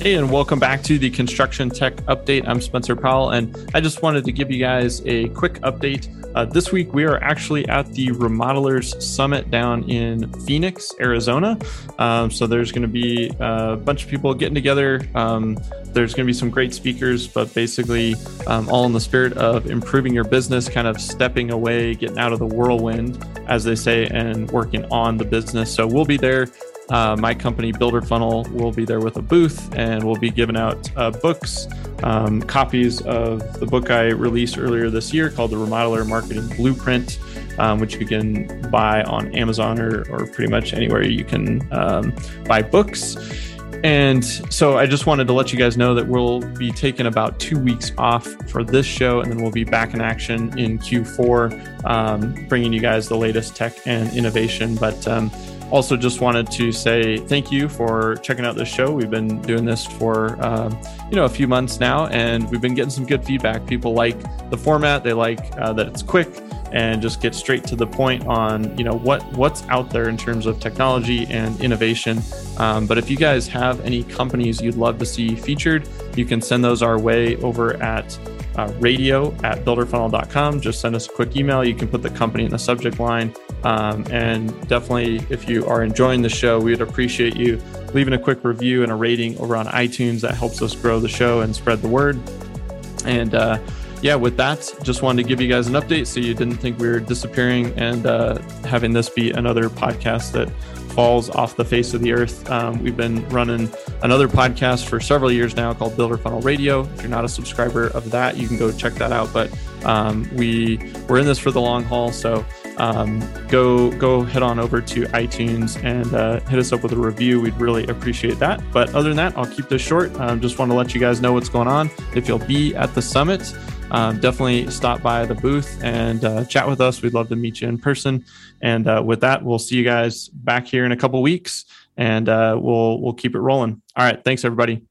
Hey, and welcome back to the Construction Tech Update. I'm Spencer Powell, and I just wanted to give you guys a quick update. Uh, this week, we are actually at the Remodelers Summit down in Phoenix, Arizona. Um, so there's going to be a bunch of people getting together. Um, there's going to be some great speakers, but basically, um, all in the spirit of improving your business, kind of stepping away, getting out of the whirlwind, as they say, and working on the business. So we'll be there uh, my company, Builder Funnel, will be there with a booth and we'll be giving out uh, books, um, copies of the book I released earlier this year called The Remodeler Marketing Blueprint, um, which you can buy on Amazon or, or pretty much anywhere you can um, buy books. And so I just wanted to let you guys know that we'll be taking about two weeks off for this show, and then we'll be back in action in Q4, um, bringing you guys the latest tech and innovation. But um, also, just wanted to say thank you for checking out this show. We've been doing this for um, you know a few months now, and we've been getting some good feedback. People like the format; they like uh, that it's quick and just get straight to the point on you know what what's out there in terms of technology and innovation. Um, but if you guys have any companies you'd love to see featured, you can send those our way over at uh, radio at builderfunnel.com. Just send us a quick email. You can put the company in the subject line. Um, and definitely, if you are enjoying the show, we would appreciate you leaving a quick review and a rating over on iTunes. That helps us grow the show and spread the word. And uh, yeah, with that, just wanted to give you guys an update so you didn't think we were disappearing and uh, having this be another podcast that falls off the face of the earth. Um, we've been running another podcast for several years now called Builder Funnel Radio. If you're not a subscriber of that, you can go check that out. But um, we we're in this for the long haul, so um, go go head on over to iTunes and uh, hit us up with a review. We'd really appreciate that. But other than that, I'll keep this short. Um, just want to let you guys know what's going on. If you'll be at the summit um, definitely stop by the booth and uh, chat with us. We'd love to meet you in person. And uh, with that, we'll see you guys back here in a couple weeks, and uh, we'll we'll keep it rolling. All right, thanks everybody.